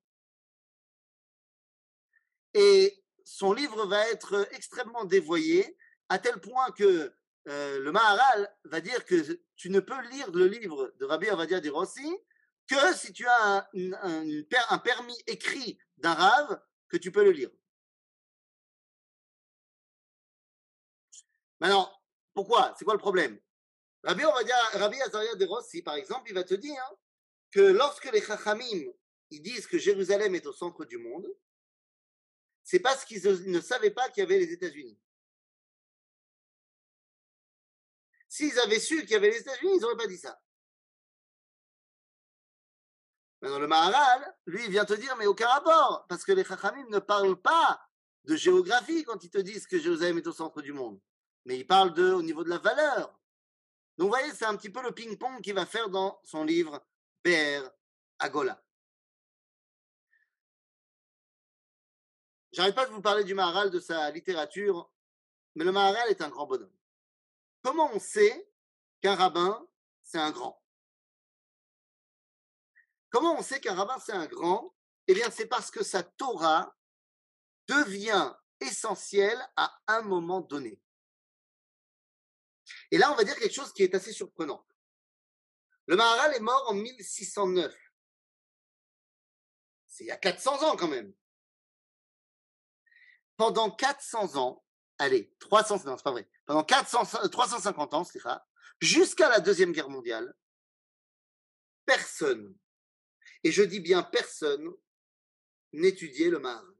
Et son livre va être extrêmement dévoyé, à tel point que euh, le Maharal va dire que tu ne peux lire le livre de Rabbi Avadia de Rossi que si tu as un, un permis écrit d'un rave, que tu peux le lire. Maintenant, pourquoi? C'est quoi le problème? Rabbi, on va dire, Rabbi Azaria de Rossi, par exemple, il va te dire que lorsque les Chachamim ils disent que Jérusalem est au centre du monde, c'est parce qu'ils ne savaient pas qu'il y avait les États-Unis. S'ils avaient su qu'il y avait les États-Unis, ils n'auraient pas dit ça. Maintenant, le Maharal, lui, il vient te dire, mais aucun rapport, parce que les Chachamim ne parlent pas de géographie quand ils te disent que Jérusalem est au centre du monde mais il parle de au niveau de la valeur. Donc vous voyez, c'est un petit peu le ping-pong qu'il va faire dans son livre Ber Agola. J'arrête pas de vous parler du Maharal, de sa littérature, mais le Maharal est un grand bonhomme. Comment on sait qu'un rabbin, c'est un grand? Comment on sait qu'un rabbin, c'est un grand? Eh bien, c'est parce que sa Torah devient essentielle à un moment donné. Et là, on va dire quelque chose qui est assez surprenant. Le Maharal est mort en 1609. C'est il y a 400 ans quand même. Pendant 400 ans, allez, 300, non, c'est pas vrai. Pendant 400, 350 ans, jusqu'à la Deuxième Guerre mondiale, personne, et je dis bien personne, n'étudiait le Maharal.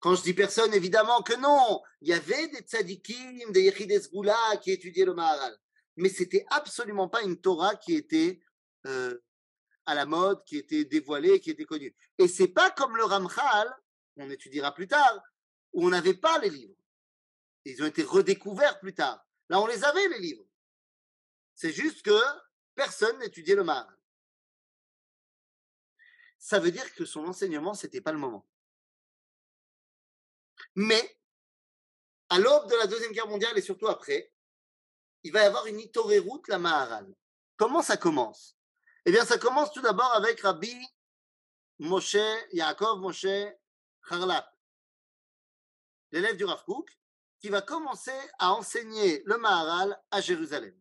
Quand je dis personne, évidemment que non. Il y avait des tzadikim, des yechides goula qui étudiaient le Maharal. Mais c'était absolument pas une Torah qui était euh, à la mode, qui était dévoilée, qui était connue. Et c'est pas comme le Ramchal, on étudiera plus tard, où on n'avait pas les livres. Ils ont été redécouverts plus tard. Là, on les avait, les livres. C'est juste que personne n'étudiait le Maharal. Ça veut dire que son enseignement, c'était pas le moment. Mais, à l'aube de la Deuxième Guerre mondiale et surtout après, il va y avoir une route la Maharal. Comment ça commence? Eh bien, ça commence tout d'abord avec Rabbi Moshe, Yaakov Moshe Harlap, l'élève du Rav Kook, qui va commencer à enseigner le Maharal à Jérusalem.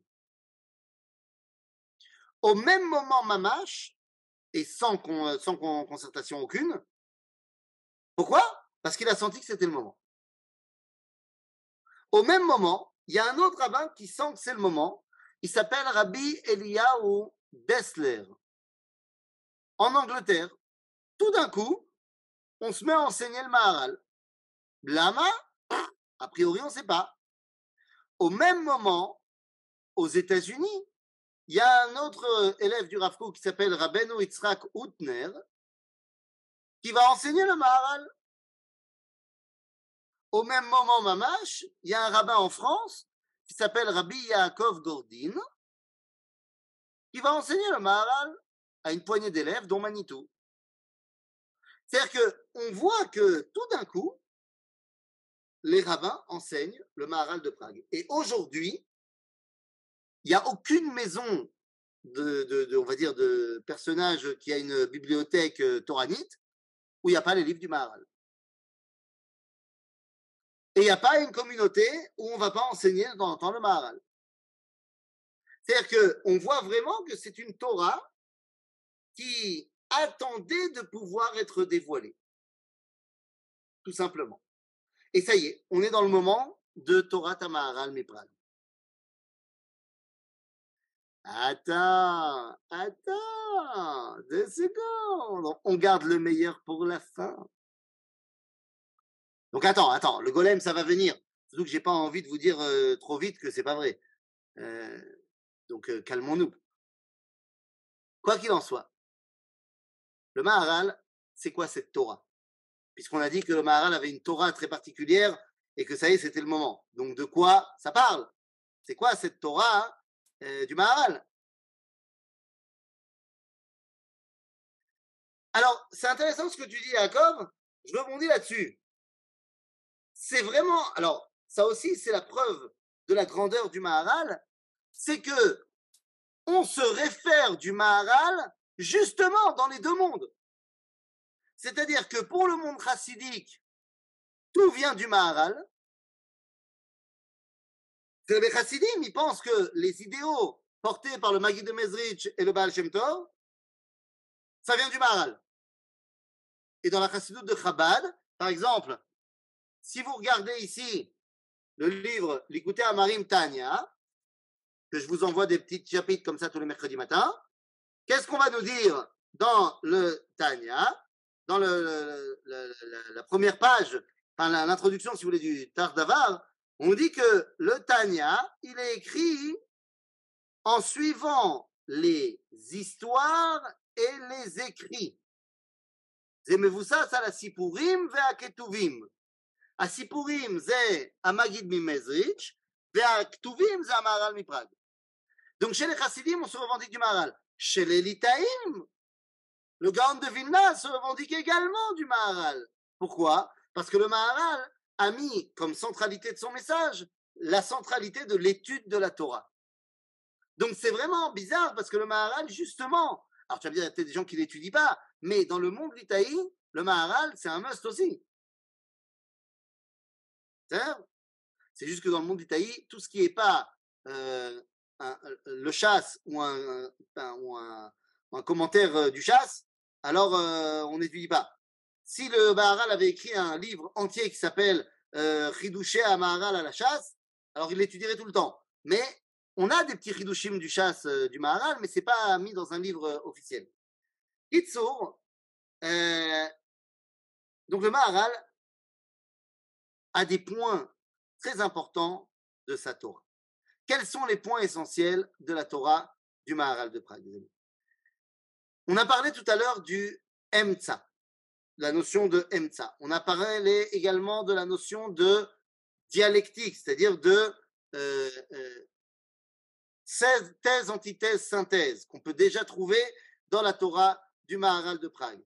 Au même moment, Mamash, et sans, sans concertation aucune, pourquoi? Parce qu'il a senti que c'était le moment. Au même moment, il y a un autre rabbin qui sent que c'est le moment. Il s'appelle Rabbi Eliyahu Dessler. En Angleterre, tout d'un coup, on se met à enseigner le Maharal. Lama, a priori, on ne sait pas. au même moment, aux États-Unis, il y a un autre euh, élève du Rav qui s'appelle Rabbeinu Yitzhak Utner, qui va enseigner le Maharal. Au même moment, Mamash, il y a un rabbin en France qui s'appelle Rabbi Yaakov Gordin, qui va enseigner le Maharal à une poignée d'élèves, dont Manitou. C'est-à-dire qu'on voit que tout d'un coup, les rabbins enseignent le Maharal de Prague. Et aujourd'hui, il n'y a aucune maison de, va dire, de personnages qui a une bibliothèque euh, toranite où il n'y a pas les livres du Maharal. Et il n'y a pas une communauté où on ne va pas enseigner de temps en temps le Maharal. C'est-à-dire qu'on voit vraiment que c'est une Torah qui attendait de pouvoir être dévoilée. Tout simplement. Et ça y est, on est dans le moment de Torah Tamaharal Miprad. Attends, attends, deux secondes. On garde le meilleur pour la fin. Donc attends, attends, le golem, ça va venir. Surtout que j'ai pas envie de vous dire trop vite que c'est pas vrai. Donc calmons-nous. Quoi qu'il en soit, le Maharal, c'est quoi cette Torah? Puisqu'on a dit que le Maharal avait une Torah très particulière et que ça y est, c'était le moment. Donc de quoi ça parle? C'est quoi cette Torah du Maharal? Alors, c'est intéressant ce que tu dis, Jacob. Je rebondis là-dessus c'est vraiment, alors ça aussi c'est la preuve de la grandeur du Maharal, c'est que on se réfère du Maharal justement dans les deux mondes. C'est-à-dire que pour le monde chassidique, tout vient du Maharal. Les chassidim, ils pensent que les idéaux portés par le Magid de Mezrich et le Baal Shem Tov, ça vient du Maharal. Et dans la chassidoute de Chabad, par exemple, si vous regardez ici le livre L'écouter à Marim Tanya, que je vous envoie des petits chapitres comme ça tous les mercredis matins, qu'est-ce qu'on va nous dire dans le Tanya, dans la première page, enfin l'introduction, si vous voulez, du Tardavar, on dit que le Tanya, il est écrit en suivant les histoires et les écrits. Aimez-vous ça? הסיפורים זה המגיד ממזריץ' והכתובים זה המהר"ל מפראג. Donc chez les chassidim, on se revendique du Maharal. Chez les Litaïm, le Gaon de Vilna se revendique également du Maharal. Pourquoi Parce que le Maharal a mis comme centralité de son message la centralité de l'étude de la Torah. Donc c'est vraiment bizarre parce que le Maharal, justement, alors tu vas me dire, il y a peut-être des gens qui ne l'étudient pas, mais dans le monde litaï, le Maharal, c'est un must aussi. C'est juste que dans le monde du tout ce qui n'est pas euh, le chasse ou un, commentaire euh, du chasse, alors euh, on n'étudie pas. Si le Maharal avait écrit un livre entier qui s'appelle Ridouché à Maharal à la chasse, alors il l'étudierait tout le temps. Mais on a des petits Ridushim du chasse du Maharal, mais ce n'est pas mis dans un livre officiel. Itsour, donc le Maharal, à des points très importants de sa Torah. Quels sont les points essentiels de la Torah du Maharal de Prague On a parlé tout à l'heure du Emtsa, la notion de Emtsa. On a parlé également de la notion de dialectique, c'est-à-dire de euh, euh, thèse, antithèse, synthèse, qu'on peut déjà trouver dans la Torah du Maharal de Prague.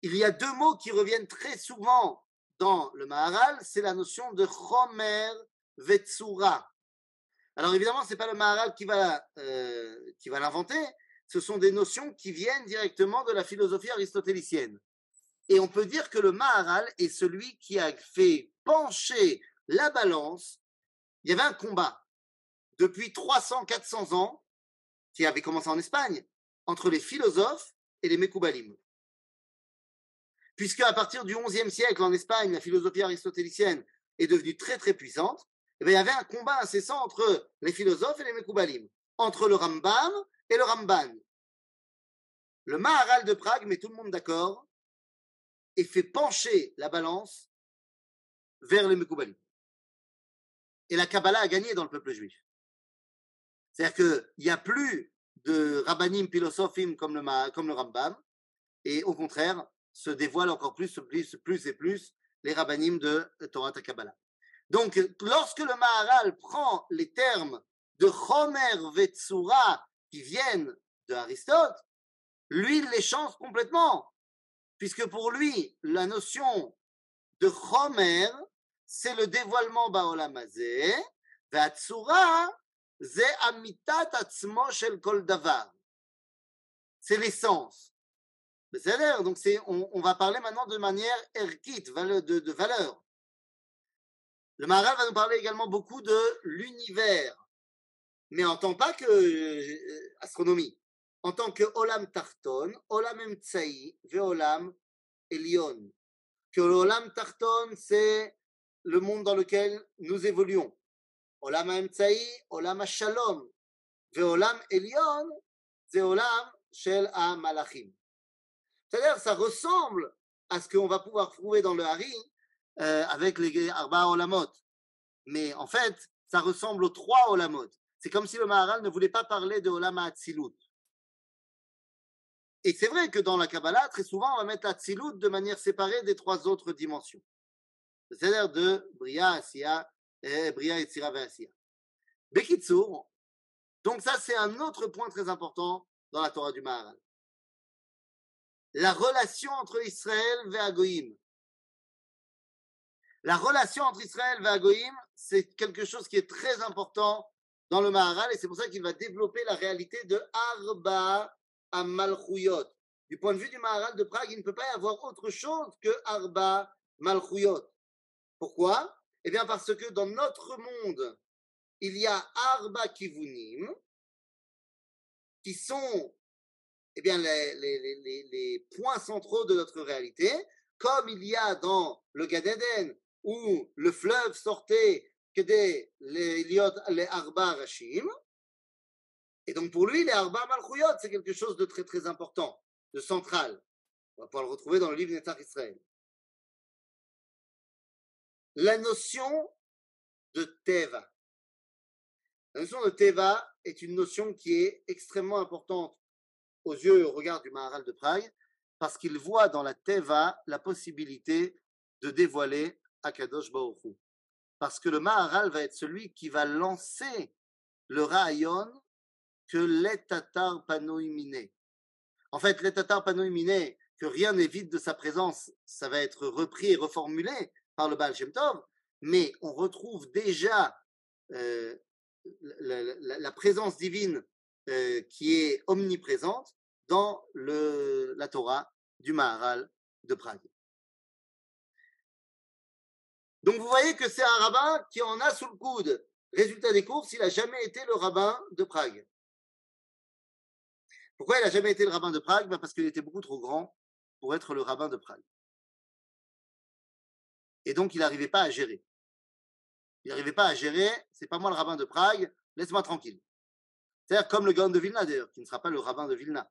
Il y a deux mots qui reviennent très souvent dans le Maharal, c'est la notion de Chomer Vetsura. Alors évidemment, ce n'est pas le Maharal qui va, euh, qui va l'inventer, ce sont des notions qui viennent directement de la philosophie aristotélicienne. Et on peut dire que le Maharal est celui qui a fait pencher la balance. Il y avait un combat depuis 300-400 ans, qui avait commencé en Espagne, entre les philosophes et les Mekoubalim puisque à partir du XIe siècle en Espagne, la philosophie aristotélicienne est devenue très très puissante, eh il y avait un combat incessant entre les philosophes et les Mekoubalim, entre le Rambam et le Ramban. Le Maharal de Prague met tout le monde d'accord et fait pencher la balance vers les Mekoubalim. et la Kabbalah a gagné dans le peuple juif. C'est-à-dire qu'il n'y a plus de rabbanim philosophim comme le, comme le Rambam, et au contraire, se dévoilent encore plus, plus, plus et plus les rabbanim de Torah Kabbalah. Donc, lorsque le Maharal prend les termes de Chomer Vetsura qui viennent de Aristote, lui, il les change complètement. Puisque pour lui, la notion de Chomer, c'est le dévoilement Baolamazé, Vetsura, ze amitat atzmo shel kol davar. C'est l'essence. C'est-à-dire, donc on, on, va parler maintenant de manière erkit, de, de valeur. Le Maharal va nous parler également beaucoup de l'univers, mais en tant pas que euh, astronomie, en tant que Olam Tarton, Olam Emtsaï, ve Olam Elion. Que l'Olam Tarton, c'est le monde dans lequel nous évoluons. Olam Emtsaï, Olam Shalom, ve Olam Elion, c'est Shel Malachim. C'est-à-dire, ça ressemble à ce qu'on va pouvoir trouver dans le Hari, euh, avec les Arba Olamot. Mais en fait, ça ressemble aux trois Olamot. C'est comme si le Maharal ne voulait pas parler de Olam Atzilut. Et c'est vrai que dans la Kabbalah, très souvent, on va mettre Atzilut de manière séparée des trois autres dimensions. C'est-à-dire de Bria, Asiya, et Bria, Etzira, Asiya. Bekitsur, donc ça c'est un autre point très important dans la Torah du Maharal. La relation entre Israël et Agoïm. La relation entre Israël et Agoïm, c'est quelque chose qui est très important dans le Maharal et c'est pour ça qu'il va développer la réalité de Arba Malchuyot. Du point de vue du Maharal de Prague, il ne peut pas y avoir autre chose que Arba Malchuyot. Pourquoi? Eh bien parce que dans notre monde, il y a Arba Kivunim qui sont eh les, points centraux de notre réalité, comme il y a dans le Gadeden où le fleuve sortait que des les, Arba Rashim. Et donc pour lui, les Arba Malchuyot, c'est quelque chose de très très important, de central. On va pouvoir le retrouver dans le livre Netar Israël. La notion de Teva. La notion de Teva est une notion qui est extrêmement importante aux yeux et au regard du Maharal de Prague, parce qu'il voit dans la Teva la possibilité de dévoiler Akadosh Baruch Parce que le Maharal va être celui qui va lancer le Rayon que l'Etatar Panoïminé. En fait, l'Etatar Panoïminé, que rien n'évite de sa présence, ça va être repris et reformulé par le Baal Shem Tov, mais on retrouve déjà euh, la, présence divine euh, qui est omniprésente dans la Torah du Maharal de Prague. Donc vous voyez que c'est un rabbin qui en a sous le coude. Résultat des courses, il n'a jamais été le rabbin de Prague. Pourquoi il n'a jamais été le rabbin de Prague? Ben Parce qu'il était beaucoup trop grand pour être le rabbin de Prague. Et donc il n'arrivait pas à gérer. Il n'arrivait pas à gérer, c'est pas moi le rabbin de Prague, laisse-moi tranquille. C'est-à-dire comme le Gaon de Vilna d'ailleurs, qui ne sera pas le rabbin de Vilna.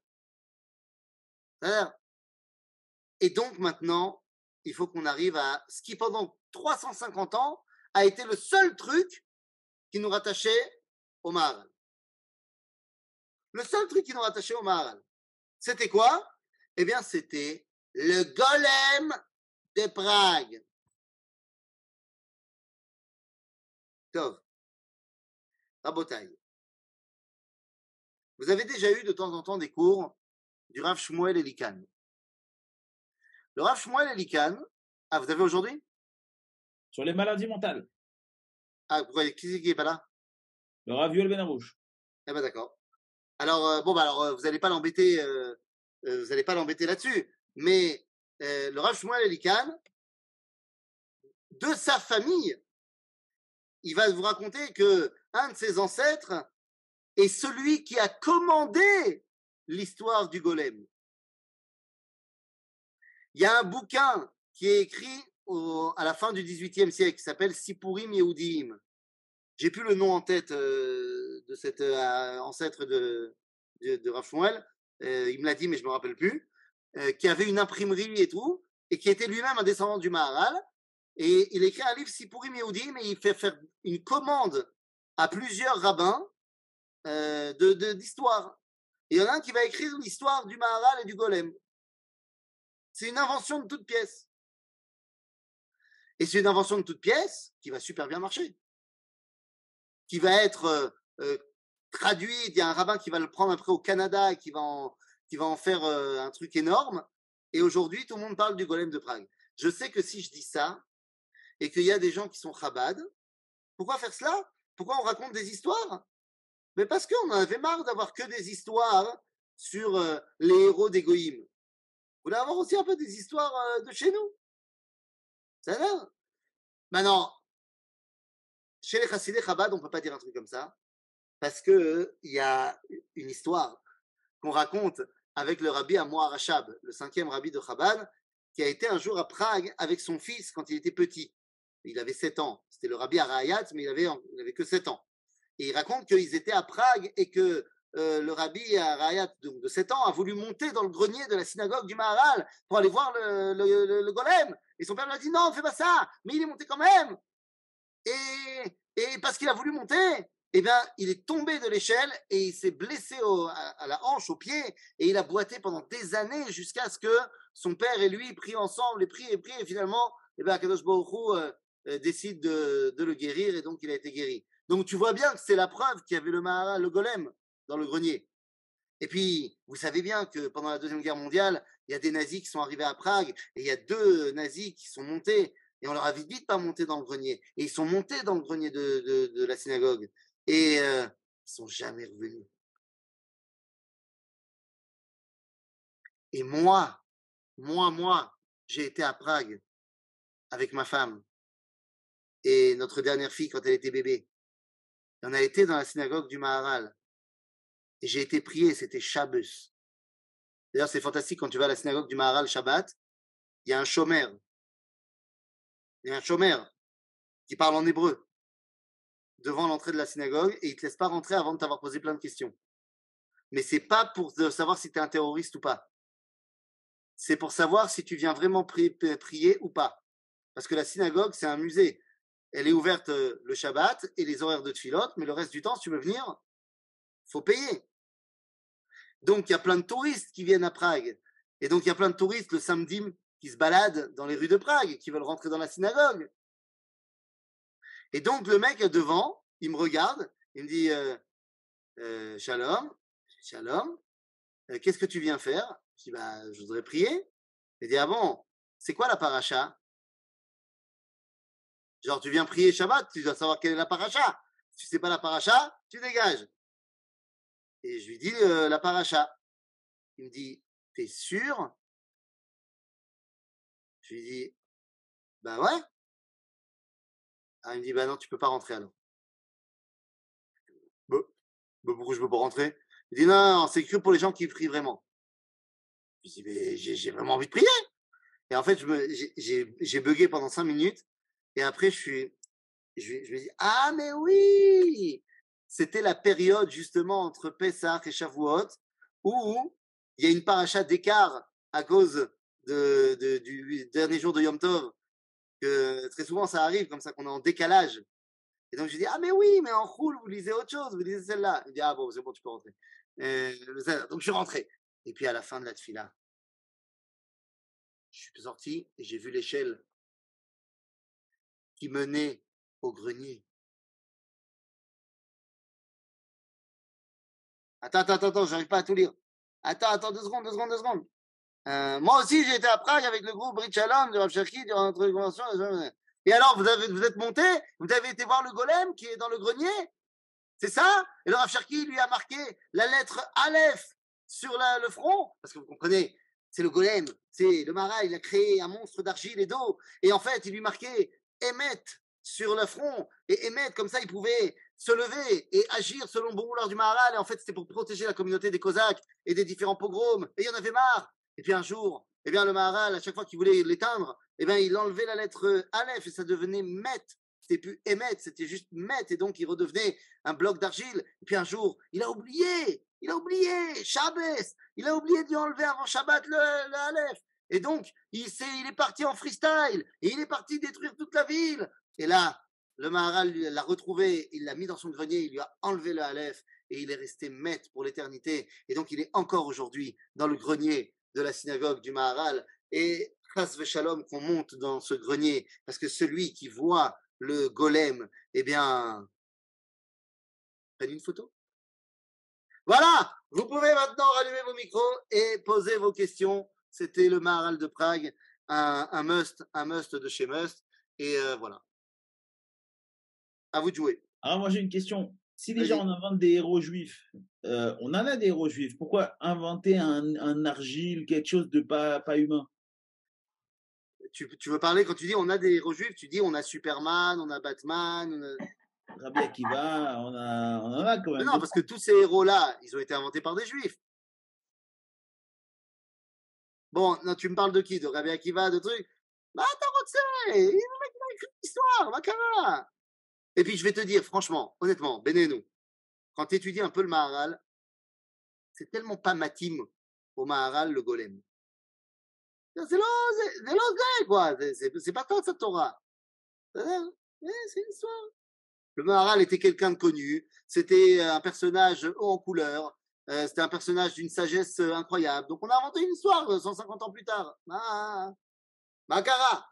Et donc maintenant, il faut qu'on arrive à ce qui pendant 350 ans a été le seul truc qui nous rattachait au Maharal. Le seul truc qui nous rattachait au Maharal. C'était quoi? Eh bien, c'était le golem de Prague. Tov. Rabotaille. Vous avez déjà eu de temps en temps des cours du Rav Shmuel Elikan. Le Rav Shmuel Elikan, ah, vous avez aujourd'hui? Sur les maladies mentales. Ah, pourquoi Qui n'est pas là? Le Rav Yuel Benarouche. Eh ben d'accord. Alors, euh, bon, bah, alors, euh, vous n'allez pas l'embêter, euh, vous n'allez pas l'embêter là-dessus. Mais le Rav Shmuel Elikan, de sa famille, il va vous raconter que un de ses ancêtres est celui qui a commandé l'histoire du golem. Il y a un bouquin qui est écrit à la fin du XVIIIe siècle qui s'appelle Sipurim Yehudim. J'ai plus le nom en tête euh, de cet euh, ancêtre de, de euh, il me l'a dit, mais je me rappelle plus. qui avait une imprimerie et tout, et qui était lui-même un descendant du Maharal. Et il écrit un livre Sipurim Yehudi, mais il fait faire une commande à plusieurs rabbins d'histoire. Et il y en a un qui va écrire l'histoire du Maharal et du Golem. C'est une invention de toute pièce. Et c'est une invention de toute pièce qui va super bien marcher. Qui va être euh, euh, traduite. Il y a un rabbin qui va le prendre après au Canada et qui va en, faire euh, un truc énorme. Et aujourd'hui, tout le monde parle du golem de Prague. Je sais que si je dis ça, et qu'il y a des gens qui sont Chabad, pourquoi faire cela? Pourquoi on raconte des histoires? Mais parce qu'on avait marre d'avoir que des histoires sur euh, les héros des Goïm. Vous voulez avoir aussi un peu des histoires euh, de chez nous Ça a Maintenant, chez les Chassidés Chabad, on ne peut pas dire un truc comme ça, parce qu'il y a une histoire qu'on raconte avec le rabbi Amoar Rachab, le cinquième rabbi de Chabad, qui a été un jour à Prague avec son fils quand il était petit. Il avait 7 ans. C'était le rabbi Arayat, mais il avait, il que 7 ans. Et il raconte qu'ils étaient à Prague et que euh, le rabbi Arayat, donc de 7 ans, a voulu monter dans le grenier de la synagogue du Maharal pour aller voir le, le, le, golem. Et son père lui a dit non, fais pas ça. Mais il est monté quand même. Et, parce qu'il a voulu monter, eh bien, il est tombé de l'échelle et il s'est blessé à, la hanche, au pied, et il a boité pendant des années jusqu'à ce que son père et lui prient ensemble, et prient et prient, et finalement, eh bien, Akadosh Baruch euh, euh, décide de, le guérir, et donc il a été guéri. Donc tu vois bien que c'est la preuve qu'il y avait le Mahara, le golem, dans le grenier. Et puis, vous savez bien que pendant la Deuxième Guerre mondiale, il y a des nazis qui sont arrivés à Prague, et il y a deux nazis qui sont montés, et on leur a vite dit de pas monter dans le grenier. Et ils sont montés dans le grenier de la synagogue. Et euh, ils sont jamais revenus. Et moi, moi, moi, j'ai été à Prague avec ma femme et notre dernière fille quand elle était bébé. On a été dans la synagogue du Maharal. Et j'ai été prié, c'était Shabbos. D'ailleurs, c'est fantastique quand tu vas à la synagogue du Maharal Shabbat, il y a un chômeur. Il y a un chômeur qui parle en hébreu devant l'entrée de la synagogue et il te laisse pas rentrer avant de t'avoir posé plein de questions. Mais c'est pas pour savoir si tu es un terroriste ou pas. C'est pour savoir si tu viens vraiment prier, ou pas. Parce que la synagogue, c'est un musée. Elle est ouverte euh, le Shabbat et les horaires de Tfilot, mais le reste du temps, si tu veux venir, faut payer. Donc, il y a plein de touristes qui viennent à Prague. Et donc, il y a plein de touristes le samedi qui se baladent dans les rues de Prague, qui veulent rentrer dans la synagogue. Et donc, le mec devant, il me regarde, il me dit euh, euh, Shalom, Shalom, qu'est-ce que tu viens faire? Je dis bah, Je voudrais prier. Il dit Ah bon, c'est quoi la paracha? Genre, tu viens prier Shabbat, tu dois savoir quelle est la paracha. Si tu sais pas la paracha, tu dégages. Et je lui dis la paracha. Il me dit T'es sûr? Je lui dis Bah ouais. Ah, il me dit, bah non, tu peux pas rentrer alors. Bah, bah pourquoi je peux pas rentrer? Il dit, non, non c'est que pour les gens qui prient vraiment. Je dis, mais j'ai vraiment envie de prier. Et en fait, j'ai bugué pendant cinq minutes. Et après, je suis, je, me dis, ah, mais oui! C'était la période, justement, entre Pessah et Shavuot, où il y a une paracha d'écart à cause du dernier jour de Yom Tov très souvent ça arrive comme ça qu'on est en décalage. Et donc je dis ah mais oui mais en roule vous lisez autre chose vous lisez celle-là. Il dit ah bon c'est bon tu peux rentrer. donc je rentré. Et puis à la fin de la tfila, je suis sorti et j'ai vu l'échelle qui menait au grenier. Attends, attends, attends, j'arrive pas à tout lire. Attends, attends, deux secondes, deux secondes, deux secondes. Euh, moi aussi, j'ai été à Prague avec le groupe Brit Shalom de Rav durant notre convention. Et alors, vous, êtes monté, vous avez été voir le golem qui est dans le grenier C'est ça? Et le Rav lui a marqué la lettre Aleph sur le front Parce que vous comprenez, c'est le golem, c'est le marat, il a créé un monstre d'argile et d'eau. Et en fait, il lui marquait Emet sur le front. Et Emet, comme ça, il pouvait se lever et agir selon le bon vouloir du Maharal. Et en fait, c'était pour protéger la communauté des Cosaques et des différents pogroms. Et il y en avait marre. Et puis un jour, eh bien, le Maharal, à chaque fois qu'il voulait l'éteindre, eh bien, il enlevait la lettre Aleph et ça devenait Met. C'était plus Emet, c'était juste Met. Et donc, il redevenait un bloc d'argile. Et puis un jour, il a oublié, il a oublié, Shabbos, il a oublié d'y enlever avant Shabbat le, le Aleph. Et donc, il, s'est- il est parti en freestyle. Et il est parti détruire toute la ville. Et là, le Maharal l'a retrouvé, il l'a mis dans son grenier, il lui a enlevé le Aleph. Et il est resté maître pour l'éternité. Et donc, il est encore aujourd'hui dans le grenier de la synagogue du Maharal. Et Chas Shalom qu'on monte dans ce grenier. Parce que celui qui voit le golem, eh bien, prenez une photo. Voilà, vous pouvez maintenant rallumer vos micros et poser vos questions. C'était le Maharal de Prague, un, un must, un must de chez Must. Et euh, voilà. À vous de jouer. Alors moi j'ai une question. Si déjà on invente des héros juifs, euh, on en a des héros juifs. Pourquoi inventer un, un argile, quelque chose de pas, pas humain? Tu, tu veux parler quand tu dis on a des héros juifs, tu dis on a Superman, on a Batman. on a- Rabbi Akiva, on, a, on en a quand Mais même. non, parce que tous ces héros-là, ils ont été inventés par des juifs. Bon, tu me parles de qui? De Rabbi Akiva, de trucs? Bah, t'as Il a écrit l'histoire, Makara Et puis, je vais te dire, franchement, honnêtement, Benenou, quand tu étudies un peu le Maharal, c'est tellement pas matim au Maharal, le golem. C'est l'osé, quoi. C'est- pas tant sa Torah. C'est ouais, c'est une histoire. Le Maharal était quelqu'un de connu. C'était un personnage haut en couleur. Euh, C'était un personnage d'une sagesse euh, incroyable. Donc, on a inventé une histoire euh, 150 ans plus tard. Ah, Makara.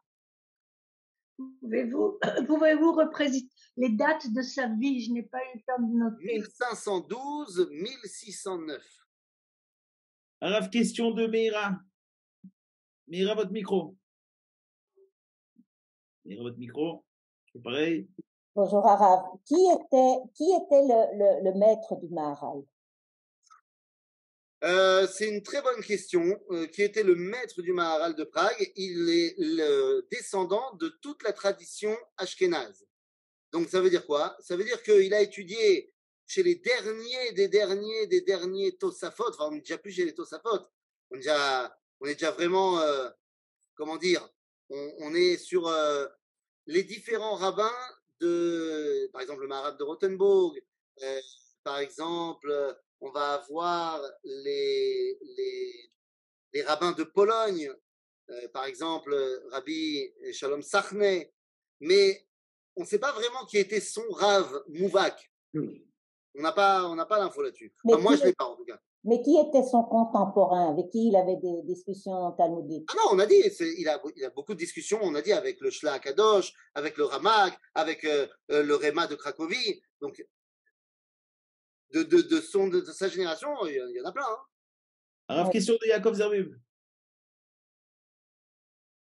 Pouvez-vous représenter les dates de sa vie? Je n'ai pas eu le temps de noter. 1512, 1609. Rav, question de Meira. Meira, votre micro. Meira, votre micro. C'est pareil. Bonjour Arav. Qui était, qui était le, le, le maître du Maharal Euh, c'est une très bonne question. Euh, qui était le maître du Maharal de Prague Il est le descendant de toute la tradition ashkénaze. Donc ça veut dire quoi? Ça veut dire qu'il a étudié chez les derniers des derniers des derniers Tosafot. Enfin, on n'est déjà plus chez les Tosafot. On est déjà, vraiment, euh, comment dire on, on est sur les différents rabbins de, par exemple, le Maharal de Rothenburg. par exemple, on va avoir les, les, les rabbins de Pologne, euh, par exemple Rabbi Shalom Sachne, mais on ne sait pas vraiment qui était son Rav Mouvak. On n'a pas, on n'a pas l'info là-dessus. Enfin, moi, qui je l'ai pas en tout cas. Mais qui était son contemporain? Avec qui il avait des discussions talmudiques? Ah non, on a dit, il a, il a beaucoup de discussions, on a dit avec le Shla Kadosh, avec le Ramak, avec euh, euh, le Réma de Cracovie. Donc, de, de, de, son, de, de sa génération, il y, en- il y en a plein. hein. Ouais. question de Yaakov Zerbib.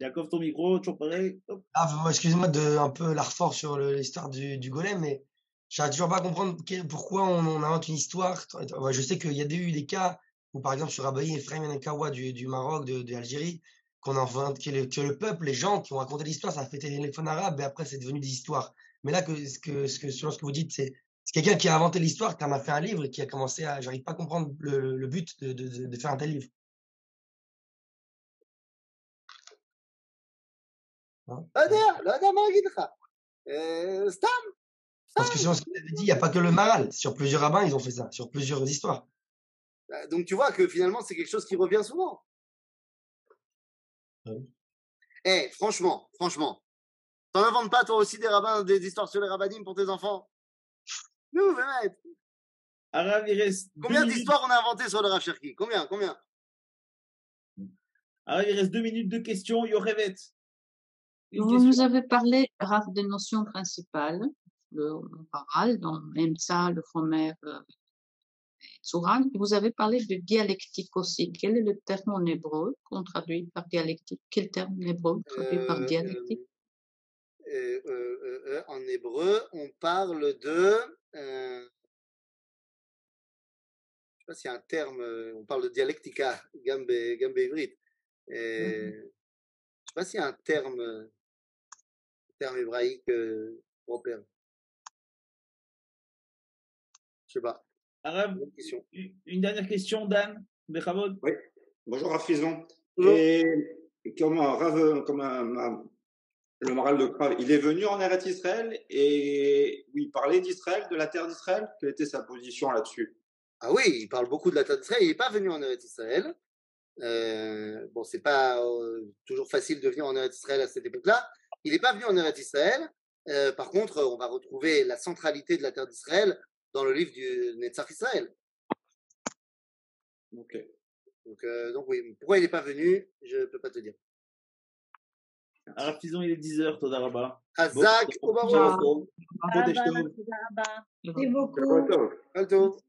Yaakov, ton micro, toujours pareil. Ah, moi, excusez-moi de un peu la refaire sur l'histoire du, du golem, mais j'arrive toujours pas à comprendre pourquoi on, on invente une histoire. Je sais qu'il y a eu des cas où, par exemple, sur Rabbi Ephraim Menekawa du, du Maroc, de, de l'Algérie, qu'on invente, que le, que le peuple, les gens qui ont raconté l'histoire, ça a fait téléphone arabe et après c'est devenu des histoires. Mais là, que, ce que, ce que, selon ce que vous dites, c'est c'est quelqu'un qui a inventé l'histoire, qui en a fait un livre et qui a commencé à. J'arrive pas à comprendre le, but de, faire un tel livre. Hein? Parce que sur ce que tu avait dit, il n'y a pas que le maral. Sur plusieurs rabbins, ils ont fait ça, sur plusieurs histoires. Bah, donc tu vois que finalement, c'est quelque chose qui revient souvent. Ah eh, franchement, franchement, t'en inventes pas toi aussi des rabbins, des histoires sur les rabbinim pour tes enfants? Nous, Mehmet, Arav, il reste deux combien d'histoires on a inventées sur le Rav Cherki? Combien, combien? Il reste deux minutes de questions. Yorevet. Vous question. nous avez parlé, des notions principales, le moral, dans Emsa, le Homer, euh, Tsuran. Vous avez parlé de dialectique aussi. Quel est le terme en hébreu qu'on traduit par dialectique? Quel terme en hébreu traduit par Euh, dialectique? euh, En hébreu, on parle de... euh, je sais pas s'il y a un terme, euh, on parle de dialectica, gambe, gambe ivrit. Euh, Je sais pas s'il y a un terme, euh, terme hébraïque euh, européen. Je sais pas. Question. une une dernière question, Dan. Bechavod. Oui, bonjour Rafizon. Et comme Rav, comme le moral de Krav, il est venu en Eretz Israël et oui, il parlait d'Israël, de la terre d'Israël. Quelle était sa position là-dessus? Ah oui, il parle beaucoup de la terre d'Israël. Il n'est pas venu en Eretz Israël. Euh, bon, c'est pas euh, toujours facile de venir en Eretz Israël à cette époque-là. Il n'est pas venu en Eretz Israël. Euh, par contre, on va retrouver la centralité de la terre d'Israël dans le livre du Netzach Israël. Ok. Donc, euh, donc oui, pourquoi il n'est pas venu, je ne peux pas te dire. הרב פיזון, il est 10h, תודה רבה. Chazak, בוקר Obarot, טוב. תודה חודש רבה, טוב.